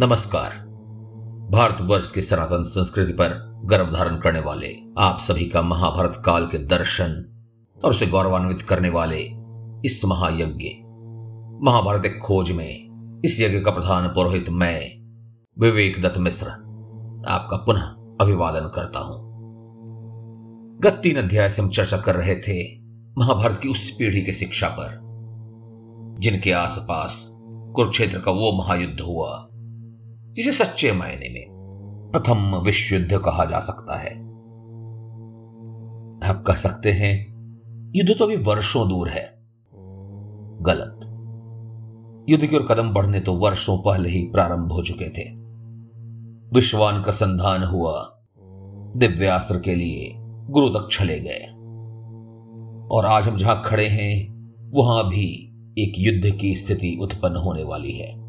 नमस्कार। भारतवर्ष की सनातन संस्कृति पर गर्व धारण करने वाले आप सभी का महाभारत काल के दर्शन और उसे गौरवान्वित करने वाले इस महायज्ञ। महाभारत एक खोज में इस यज्ञ का प्रधान पुरोहित मैं विवेक दत्त मिश्र, आपका पुनः अभिवादन करता हूँ। गत तीन अध्याय से हम चर्चा कर रहे थे महाभारत की उस पीढ़ी के शिक्षा पर, जिनके आसपास कुरुक्षेत्र का वो महायुद्ध हुआ। जिसे सच्चे मायने में प्रथम विश्व युद्ध कहा जा सकता है। आप कह सकते हैं, युद्ध तो अभी वर्षों दूर है। गलत। युद्ध की ओर कदम बढ़ने तो वर्षों पहले ही प्रारंभ हो चुके थे। विश्वान का संधान हुआ। दिव्यास्त्र के लिए गुरु तक चले गए। और आज हम जहाँ खड़े हैं, वहाँ भी एक युद्ध की स्थिति उत्पन्न होने वाली है।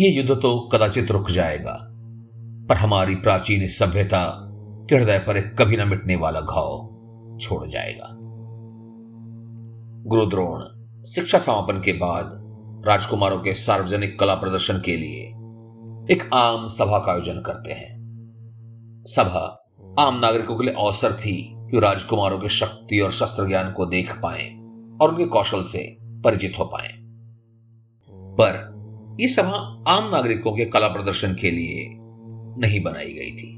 यह युद्ध तो कदाचित रुक जाएगा, पर हमारी प्राचीन सभ्यता के हृदय पर एक कभी न मिटने वाला घाव छोड़ जाएगा। गुरुद्रोण शिक्षा समापन के बाद राजकुमारों के सार्वजनिक कला प्रदर्शन के लिए एक आम सभा का आयोजन करते हैं। सभा आम नागरिकों के लिए अवसर थी कि राजकुमारों के शक्ति और शस्त्र ज्ञान को देख पाए और उनके कौशल से परिचित हो पाए। पर यह सभा आम नागरिकों के कला प्रदर्शन के लिए नहीं बनाई गई थी।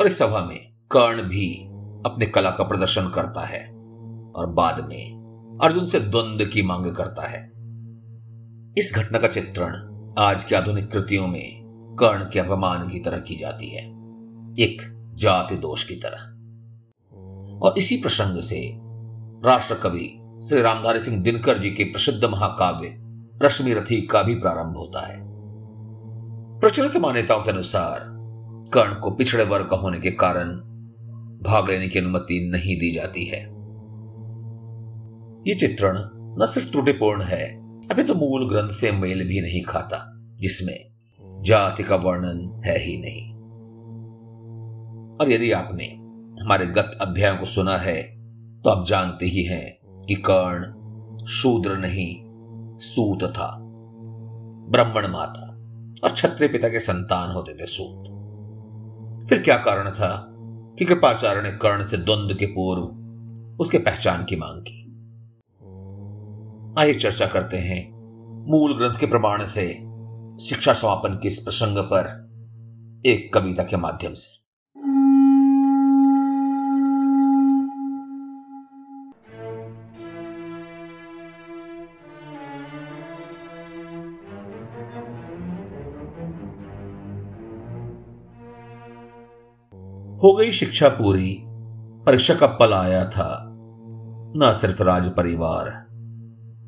और इस सभा में कर्ण भी अपने कला का प्रदर्शन करता है और बाद में अर्जुन से द्वंद्व की मांग करता है। इस घटना का चित्रण आज की आधुनिक कृतियों में कर्ण के अपमान की तरह की जाती है। एक जाति दोष की तरह। और इसी प्रसंग से राष्ट्र कवि श्री रामधारी सिंह दिनकर जी के प्रसिद्ध महाकाव्य रश्मि रथी का भी प्रारंभ होता है। प्रचलित मान्यताओं के अनुसार, कर्ण को पिछड़े वर्ग का होने के कारण भाग लेने की अनुमति नहीं दी जाती है। यह चित्रण न सिर्फ़ त्रुटिपूर्ण है, अभी तो मूल ग्रंथ से मेल भी नहीं खाता, जिसमें जाति का वर्णन है ही नहीं। और यदि आपने हमारे गत अध्यायों को सुना है तो आप जानते ही हैं कि कर्ण शूद्र नहीं सूत था। ब्राह्मण माता और क्षत्रिय पिता के संतान होते थे सूत। फिर क्या कारण था कि कृपाचार्य ने कर्ण से द्वंद्व के पूर्व उसके पहचान की मांग की? आइए चर्चा करते हैं मूल ग्रंथ के प्रमाण से शिक्षा समापन के इस प्रसंग पर एक कविता के माध्यम से। हो गई शिक्षा पूरी, परीक्षा का पल आया था। न सिर्फ़ राज परिवार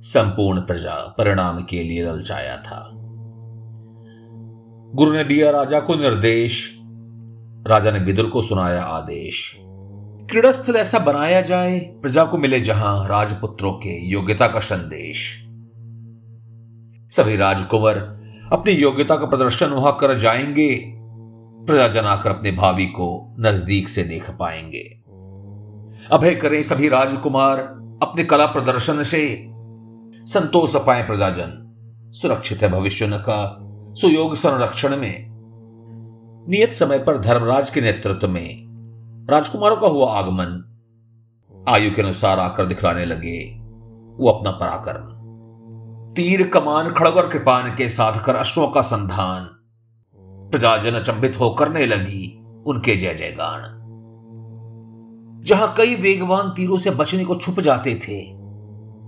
संपूर्ण प्रजा परिणाम के लिए ललचाया था। गुरु ने दिया राजा को निर्देश, राजा ने विदुर को सुनाया आदेश। क्रीड़ा स्थल ऐसा बनाया जाए, प्रजा को मिले जहाँ राजपुत्रों के योग्यता का संदेश। सभी राजकुंवर अपनी योग्यता का प्रदर्शन वहाँ कर जाएँगे। प्रजाजन आकर अपने भावी को नज़दीक से देख पाएँगे। अभय करें सभी राजकुमार अपने कला प्रदर्शन से। संतोष पाए प्रजाजन, सुरक्षित है भविष्य का सुयोग संरक्षण में। नियत समय पर धर्मराज के नेतृत्व में राजकुमारों का हुआ आगमन। आयु के अनुसार आकर दिखलाने लगे वो अपना पराक्रम। तीर कमान खड़ग और कृपान के साथ कर अश्वों का संधान। प्रजाजन अचंभित हो करने लगी उनके जय जय जयगान। जहाँ कई वेगवान तीरों से बचने को छुप जाते थे,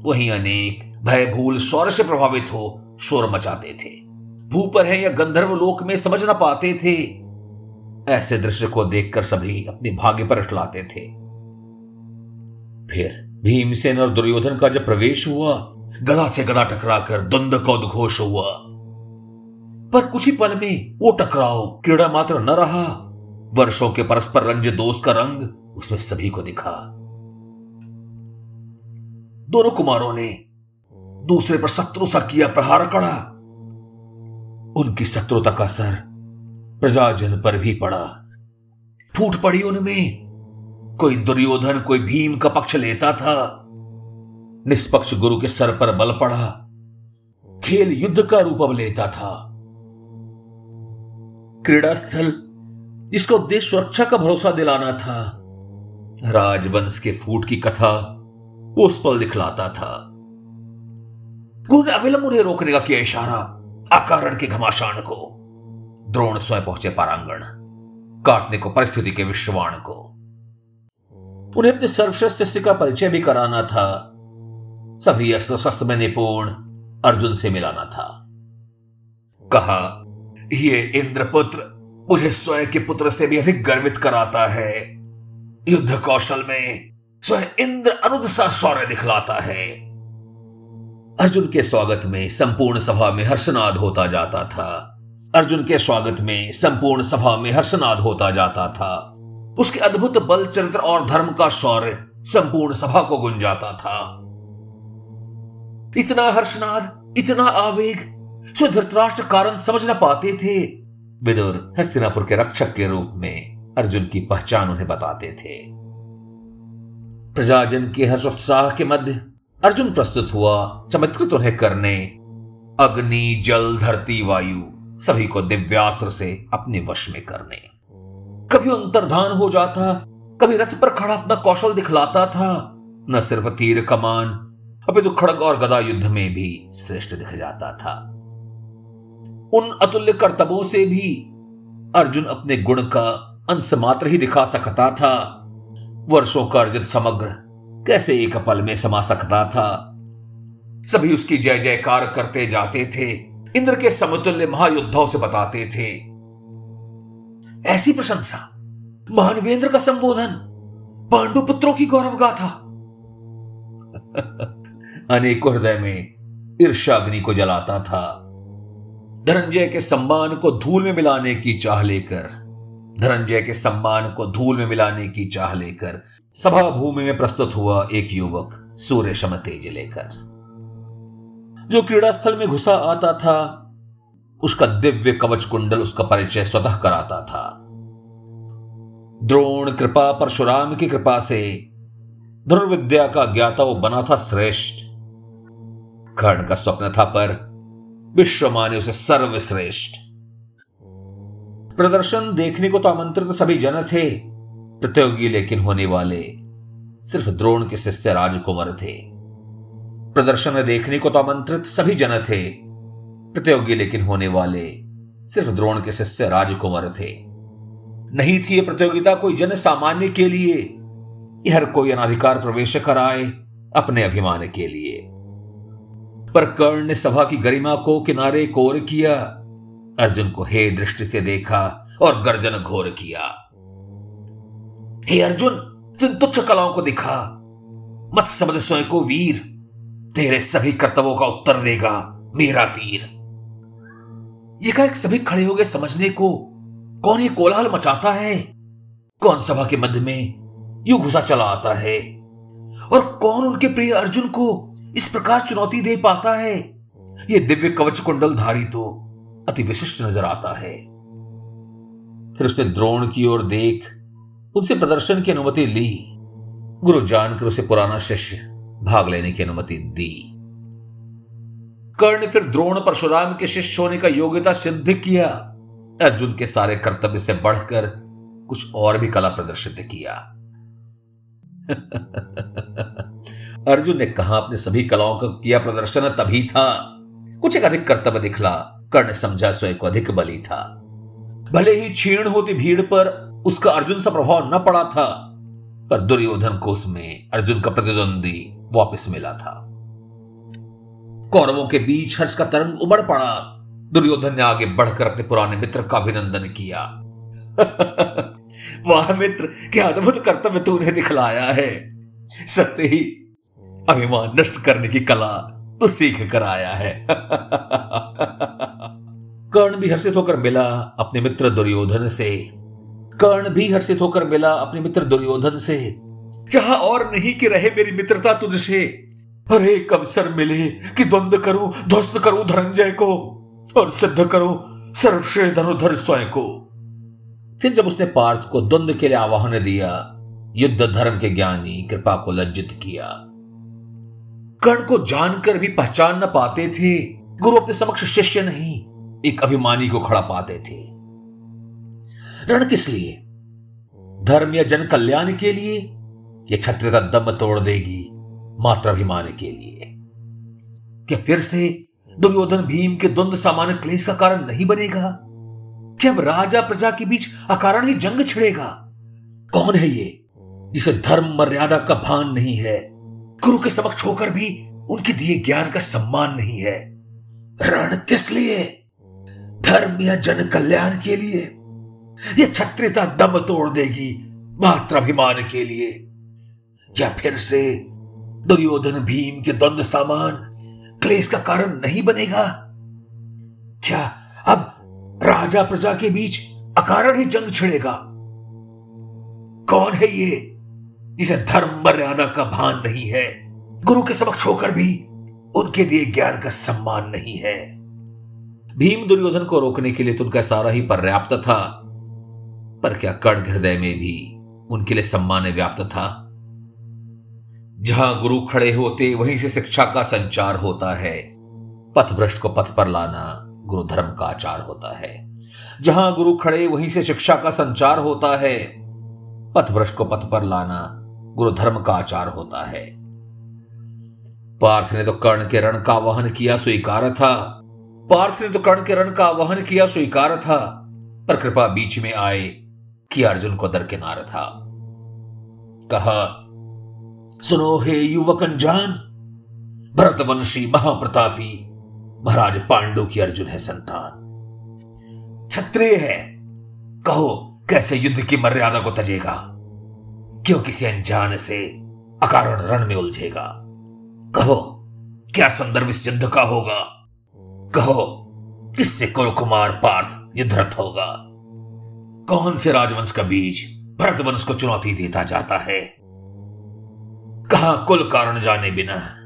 वहीं अनेक भय भूल शौर्य से प्रभावित हो शोर मचाते थे। भू पर है या गंधर्व लोक में समझ ना पाते थे, ऐसे दृश्य को देखकर सभी अपने भाग्य पर अटलाते थे। फिर भीमसेन और दुर्योधन का जब प्रवेश हुआ गदा से गदा टकराकर द्वंद का उद्घोष हुआ। पर कुछ ही पल में वो टकराव क्रीड़ा मात्र न रहा। वर्षों के परस्पर रंज दोष का रंग उसमें सभी को दिखा। दोनों कुमारों ने दूसरे पर शत्रु सा किया, प्रहार कड़ा उनकी शत्रुता का असर प्रजाजन पर भी पड़ा। फूट पड़ी उनमें। कोई दुर्योधन, कोई भीम का पक्ष लेता था। निष्पक्ष गुरु के सर पर बल पड़ा। खेल युद्ध का रूप अब लेता था। क्रीड़ा स्थल जिसका उद्देश्य सुरक्षा का भरोसा दिलाना था। राजवंश के फूट की कथा उस पल दिखलाता था। गुरु ने अविलंब उन्हें रोकने का किया इशारा, आकारण के घमासान को। द्रोण स्वयं पहुँचे पारांगण, काटने को, परिस्थिति के विश्वाण को। उन्हें अपने सर्वश्रेष्ठ शिष्य का परिचय भी कराना था। सभी अस्त्र शस्त्र में निपुण अर्जुन से मिलाना था। कहा ये इंद्रपुत्र मुझे स्वयं के पुत्र से भी अधिक गर्वित कराता है। युद्ध कौशल में स्वयं इंद्र अनुद सा शौर्य दिखलाता है। अर्जुन के स्वागत में संपूर्ण सभा में हर्षनाद होता जाता था। अर्जुन के स्वागत में संपूर्ण सभा में हर्षनाद होता जाता था। उसके अद्भुत बल चरित्र और धर्म का शौर्य संपूर्ण सभा को गुंजाता था। इतना हर्षनाद, इतना आवेग सो धृतराष्ट्र कारण समझ न पाते थे, विदुर हस्तिनापुर के रक्षक के रूप में अर्जुन की पहचान उन्हें बताते थे। प्रजाजन के हर्ष उत्साह के मध्य अर्जुन प्रस्तुत हुआ, चमत्कृत उन्हें करने। अग्नि, जल, धरती, वायु, सभी को दिव्यास्त्र से अपने वश में करने। कभी अंतर्धान हो जाता, कभी रथ पर खड़ा अपना कौशल दिखलाता था। न सिर्फ़ तीर कमान अभी तो खड़ग और गदा युद्ध में भी श्रेष्ठ दिख जाता था। उन अतुल्य कर्तव्यों से भी अर्जुन अपने गुण का अंश मात्र ही दिखा सकता था। वर्षों का अर्जित समग्र कैसे एक पल में समा सकता था? सभी उसकी जय जयकार करते जाते थे, इंद्र के समतुल्य महायुद्धों से बताते थे। ऐसी प्रशंसा मानवेंद्र का संबोधन, पांडु पुत्रों की गौरव गाथा। अनेकों हृदय में ईर्षाग्नि को जलाता था। धनंजय के सम्मान को धूल में मिलाने की चाह लेकर, धनंजय के सम्मान को धूल में मिलाने की चाह लेकर सभा भूमि में प्रस्तुत हुआ एक युवक सूर्य शम तेज लेकर। जो क्रीड़ा स्थल में घुसा आता था, उसका दिव्य कवच कुंडल उसका परिचय स्वतः कराता था। द्रोण कृपा परशुराम की कृपा से धनुर्विद्या का ज्ञाता वो बना था श्रेष्ठ। कर्ण का स्वप्न था पर विश्व माने उसे सर्वश्रेष्ठ। प्रदर्शन देखने को तो आमंत्रित सभी जन थे, प्रतियोगी लेकिन होने वाले सिर्फ़ द्रोण के शिष्य राजकुमार थे। प्रदर्शन देखने को तो आमंत्रित सभी जन थे, प्रतियोगी लेकिन होने वाले सिर्फ़ द्रोण के शिष्य राजकुमार थे। नहीं थी यह प्रतियोगिता कोई जन सामान्य के लिए हर कोई अनाधिकार प्रवेश कराए अपने अभिमान के लिए। पर कर्ण ने सभा की गरिमा को किनारे कोर किया, अर्जुन को हे दृष्टि से देखा और गर्जन घोर किया। हे अर्जुन, तुम तुच्छ कलाओं को दिखा, मत समझ स्वयं को वीर, तेरे सभी कर्तव्यों का उत्तर देगा मेरा तीर। ये का एक सभी खड़े हो गए समझने को, कौन ये कोलाहल मचाता है? कौन सभा के मध्य में यू घुसा चला आता है? और कौन उनके प्रिय अर्जुन को इस प्रकार चुनौती दे पाता है। ये दिव्य कवच कुंडल धारी तो अति विशिष्ट नज़र आता है। फिर उसने द्रोण की ओर देख, उनसे प्रदर्शन की अनुमति ली। गुरु जानकर उसे पुराना शिष्य भाग लेने की अनुमति दी। कर्ण फिर द्रोण परशुराम के शिष्य होने का योग्यता सिद्ध किया। अर्जुन के सारे कर्तव्य से बढ़कर कुछ और भी कला प्रदर्शित किया। अर्जुन ने कहा, अपने सभी कलाओं का किया प्रदर्शन तभी था। कुछ एक अधिक कर्तव्य दिखला। कर्ण समझा स्वयं को अधिक बली था। भले ही क्षीण होती भीड़ पर उसका अर्जुन सा प्रभाव न पड़ा था, पर दुर्योधन को उसमें अर्जुन का प्रतिद्वंदी वापस मिला था। कौरवों के बीच हर्ष का तरंग उमड़ पड़ा। दुर्योधन ने आगे बढ़कर अपने पुराने मित्र का अभिनंदन किया। वाह मित्र, क्या अद्भुत कर्तव्य तूने दिखलाया है। सत्य ही अभिमान नष्ट करने की कला तो सीख कर आया है। कर्ण भी हर्षित होकर मिला अपने मित्र दुर्योधन से। कर्ण भी हर्षित होकर मिला अपने मित्र दुर्योधन से। चाह और नहीं कि रहे मेरी मित्रता तुझसे। पर एक अवसर मिले कि द्वंद करूँ, ध्वस्त करूँ धनंजय को और सिद्ध करूँ सर्वश्रेष्ठ धनुधर स्वयं को। फिर जब उसने पार्थ को द्वंद के लिए आवाहन दिया, युद्ध धर्म के ज्ञानी कृपा को लज्जित किया। कर्ण को जानकर भी पहचान न पाते थे। गुरु अपने समक्ष शिष्य नहीं, एक अभिमानी को खड़ा पाते थे। रण किस लिए? धर्म या जन कल्याण के लिए? यह छत्रता दम तोड़ देगी मात्र अभिमान के लिए? क्या फिर से दुर्योधन भीम के द्वंद सामान्य क्लेश का कारण नहीं बनेगा? क्या राजा प्रजा के बीच अकारण ही जंग छिड़ेगा? कौन है ये, जिसे धर्म मर्यादा का भान नहीं है? गुरु के समक्ष होकर भी उनके दिए ज्ञान का सम्मान नहीं है। रण किस लिए? धर्म या जन कल्याण के लिए? यह क्षत्रियता दम तोड़ देगी मात्र अभिमान के लिए? या फिर से दुर्योधन भीम के द्वंद सामान क्लेश का कारण नहीं बनेगा? क्या अब राजा प्रजा के बीच अकारण ही जंग छिड़ेगा? कौन है ये जिसे धर्म मर्यादा का भान नहीं है, गुरु के समक्ष होकर भी उनके दिए ज्ञान का सम्मान नहीं है। भीम दुर्योधन को रोकने के लिए तो उनका सारा ही पर्याप्त था, पर क्या कर्ण हृदय में भी उनके लिए सम्मान व्याप्त था? जहाँ गुरु खड़े होते, वहीं से शिक्षा का संचार होता है। पथ भ्रष्ट को पथ पर लाना गुरु धर्म का आचार होता है। जहाँ गुरु खड़े, वहीं से शिक्षा का संचार होता है। पथ भ्रष्ट को पथ पर लाना गुरु धर्म का आचार होता है। पार्थ ने तो कर्ण के रण का वहन किया स्वीकार था। पार्थ ने तो कर्ण के रण का वहन किया स्वीकार था। पर कृपा बीच में आए कि अर्जुन को दरकिनार था। कहा, सुनो हे युवक अनजान, भरतवंशी महाप्रतापी, महाराज पांडु की अर्जुन है संतान। क्षत्रिय है। कहो, कैसे युद्ध की मर्यादा को तजेगा? क्यों किसी अनजान से अकारण रण में उलझेगा। कहो, क्या संदर्भ इस युद्ध का होगा? कहो, किससे कुरुकुमार पार्थ युद्धरत होगा? कौन से राजवंश का बीज भरतवंश को चुनौती देता जाता है? कहा कुल कारण जाने बिना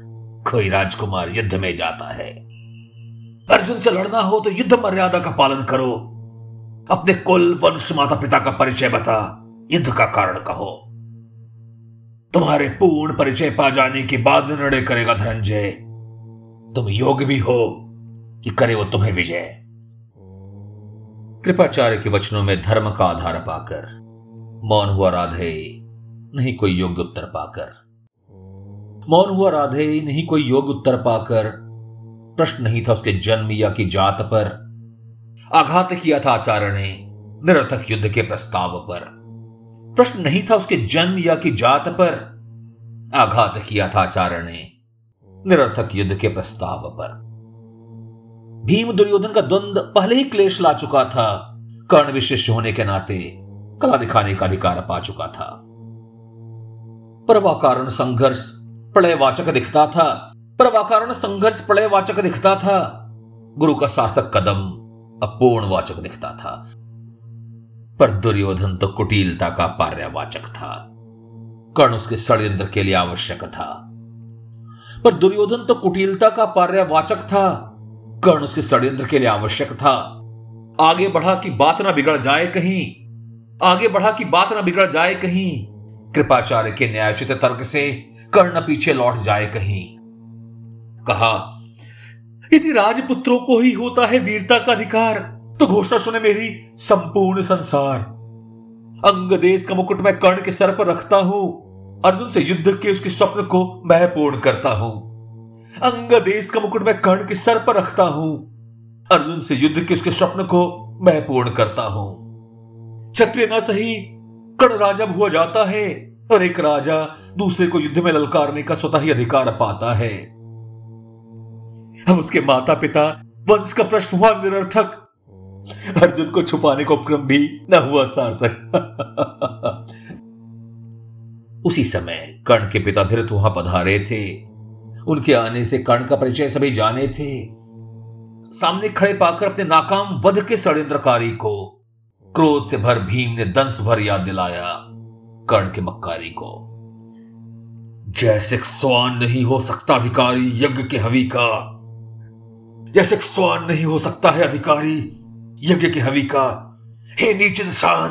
कोई राजकुमार युद्ध में जाता है? अर्जुन से लड़ना हो तो युद्ध मर्यादा का पालन करो। अपने कुल वंश माता पिता का परिचय बता, युद्ध का कारण कहो। तुम्हारे पूर्ण परिचय पा जाने के बाद निर्णय करेगा धनंजय। तुम योग्य भी हो कि करे वो तुम्हें विजय। कृपाचार्य के वचनों में धर्म का आधार पाकर, मौन हुआ राधे, नहीं कोई योग्य उत्तर पाकर। मौन हुआ राधे, नहीं कोई योग्य उत्तर पाकर। प्रश्न नहीं था उसके जन्म या की जात पर। आघात किया था आचार्य ने, निरर्थक युद्ध के प्रस्ताव पर। प्रश्न नहीं था उसके जन्म या की जात पर। आघात किया था आचार्य ने, निरर्थक युद्ध के प्रस्ताव पर। भीम दुर्योधन का द्वंद पहले ही क्लेश ला चुका था। कर्ण विशिष्ट होने के नाते कला दिखाने का अधिकार पा चुका था। पर संघर्ष प्रलयवाचक दिखता था। पर संघर्ष प्रलयवाचक दिखता था। गुरु का सार्थक कदम अपूर्ण वाचक दिखता था। पर दुर्योधन तो कुटिलता का पार्यवाचक था। कर्ण उसके षड्यंत्र के लिए आवश्यक था। पर दुर्योधन तो कुटिलता का पार्यवाचक था। कर्ण उसके षड्यंत्र के लिए आवश्यक था। आगे बढ़ा कि बात ना बिगड़ जाए कहीं। आगे बढ़ा कि बात ना बिगड़ जाए कहीं। कृपाचार्य के न्यायोचित तर्क से कर्ण पीछे लौट जाए कहीं। कहा यदि राजपुत्रों को ही होता है वीरता का अधिकार। तो घोषणा सुने मेरी, संपूर्ण संसार। अंग देश का मुकुट मैं कर्ण के सर पर रखता हूँ, अर्जुन से युद्ध के उसके स्वप्न को मैं पूर्ण करता हूँ। अंग देश का मुकुट मैं कर्ण के सर पर रखता हूँ, अर्जुन से युद्ध के उसके स्वप्न को मैं पूर्ण करता हूँ। क्षत्रिय न सही, कर्ण राजा हुआ जाता है, और एक राजा दूसरे को युद्ध में ललकारने का स्वतः ही अधिकार पाता है। हम उसके माता पिता वंश का प्रश्न हुआ निरर्थक अर्जुन को छुपाने का उपक्रम भी न हुआ सार्थक। उसी समय कर्ण के पिता धीरथ वहाँ पधारे थे। उनके आने से कर्ण का परिचय सभी जाने थे। सामने खड़े पाकर अपने नाकाम वध के षड्यंत्रकारी को क्रोध से भर भीम ने दंश भर याद दिलाया कर्ण के मक्कारी को। जैसे स्वान नहीं हो सकता अधिकारी यज्ञ के हवि का, जैसे स्वान नहीं हो सकता है अधिकारी यज्ञ के हवि का। हे नीच इंसान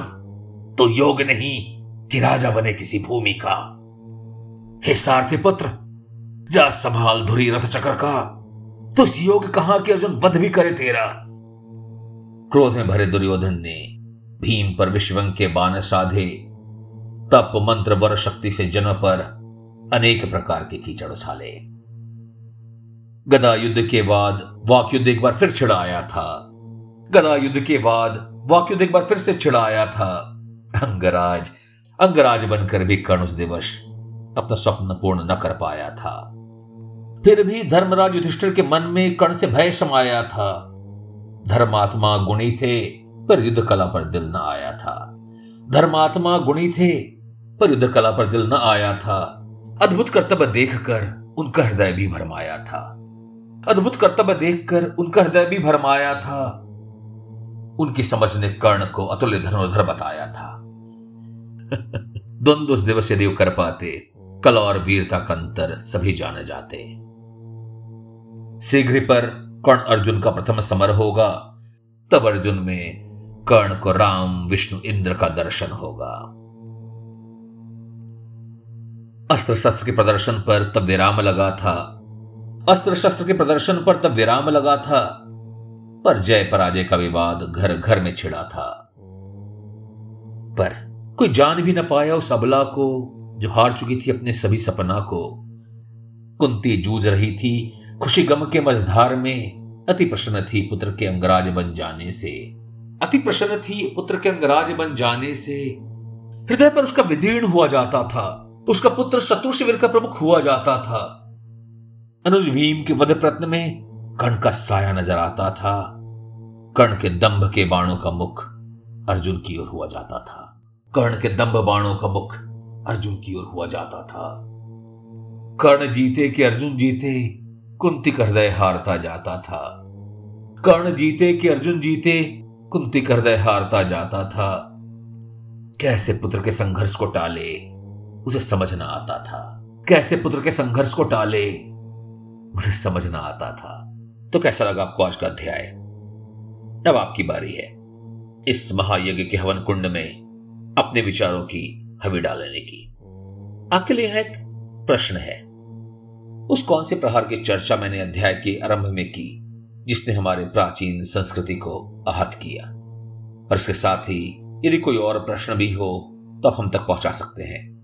तो योग नहीं कि राजा बने किसी भूमि का। हे सारथी पुत्र, जा संभाल धुरी रथ चक्र का। तो योग कहा कि अर्जुन वध भी करे तेरा। क्रोध में भरे दुर्योधन ने भीम पर विश्वंग के बाण साधे। तप मंत्र वर शक्ति से जन्म पर अनेक प्रकार के कीचड़ उछाले। गदा युद्ध के बाद वाक युद्ध एक बार फिर छिड़ा आया था। गदा युद्ध के बाद वाक युद्ध एक बार फिर से छिड़ा आया था। अंगराज अंगराज बनकर भी कर्ण उस दिवस अपना स्वप्न पूर्ण न कर पाया था। फिर भी धर्मराज युधिष्ठिर के मन में कर्ण से भय समाया था। धर्मात्मा गुणी थे, पर युद्ध कला पर दिल न आया था। धर्मात्मा गुणी थे, पर युद्ध कला पर दिल न आया था। अद्भुत कर्तव्य देखकर उनका हृदय भी भरमाया था। अद्भुत कर्तव्य देखकर उनका हृदय भी भरमाया था। उनकी समझ ने कर्ण को अतुल्य धनुर्धर बताया था। द्वंद उस दिवस यदि कर पाते, कला और वीरता का अंतर सभी जाने जाते। शीघ्र पर कर्ण अर्जुन का प्रथम समर होगा, तब अर्जुन में कर्ण को राम, विष्णु, इंद्र का दर्शन होगा। अस्त्र शस्त्र के प्रदर्शन पर तब विराम लगा था। अस्त्र शस्त्र के प्रदर्शन पर तब विराम लगा था। पर जय पराजय का विवाद घर घर में छिड़ा था। पर कोई जान भी न पाया उस अबला को, जो हार चुकी थी अपने सभी सपना को। कुंती जूझ रही थी, खुशी गम के मझधार में, अति प्रसन्न थी पुत्र के अंगराज बन जाने से। अति प्रसन्न थी पुत्र के अंगराज बन जाने से। हृदय पर उसका विदीर्ण हुआ जाता था उसका पुत्र शत्रु शिविर का प्रमुख हुआ जाता था। अनुज भीम के वध प्रत्न में कर्ण का साया नज़र आता था। कर्ण के दंभ के बाणों का मुख अर्जुन की ओर हुआ जाता था। कर्ण के दंभ बाणों का मुख अर्जुन की ओर हुआ जाता था। कर्ण जीते कि अर्जुन जीते कुंती हृदय हारता जाता था। कर्ण जीते कि अर्जुन जीते कुंती हृदय हारता जाता था। कैसे पुत्र के संघर्ष को टाले, उसे समझना आता था। कैसे पुत्र के संघर्ष को टाले, उसे समझना आता था। तो कैसा लगा आपको आज का अध्याय? अब आपकी बारी है। इस महायज्ञ के हवन कुंड में अपने विचारों की हवी डालने की। आपके लिए एक प्रश्न है। उस कौन से प्रहार की चर्चा मैंने अध्याय के आरंभ में की, जिसने हमारे प्राचीन संस्कृति को आहत किया? और इसके साथ ही यदि कोई और प्रश्न भी हो तो आप हम तक पहुँचा सकते हैं।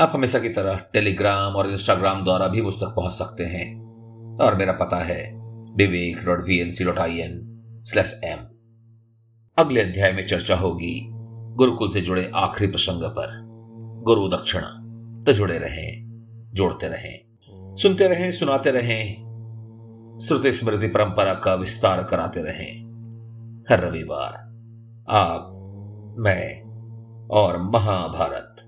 आप हमेशा की तरह टेलीग्राम और इंस्टाग्राम द्वारा भी मुझ तक पहुँच सकते हैं। और मेरा पता है विवेक स्लैश एम। अगले अध्याय में चर्चा होगी गुरुकुल से जुड़े आखिरी प्रसंग पर। गुरु दक्षिणा तो जुड़े रहें, जोड़ते रहें, सुनते रहें, सुनाते रहें, श्रुति स्मृति परंपरा का विस्तार कराते रहें। हर रविवार, आप, मैं और महाभारत।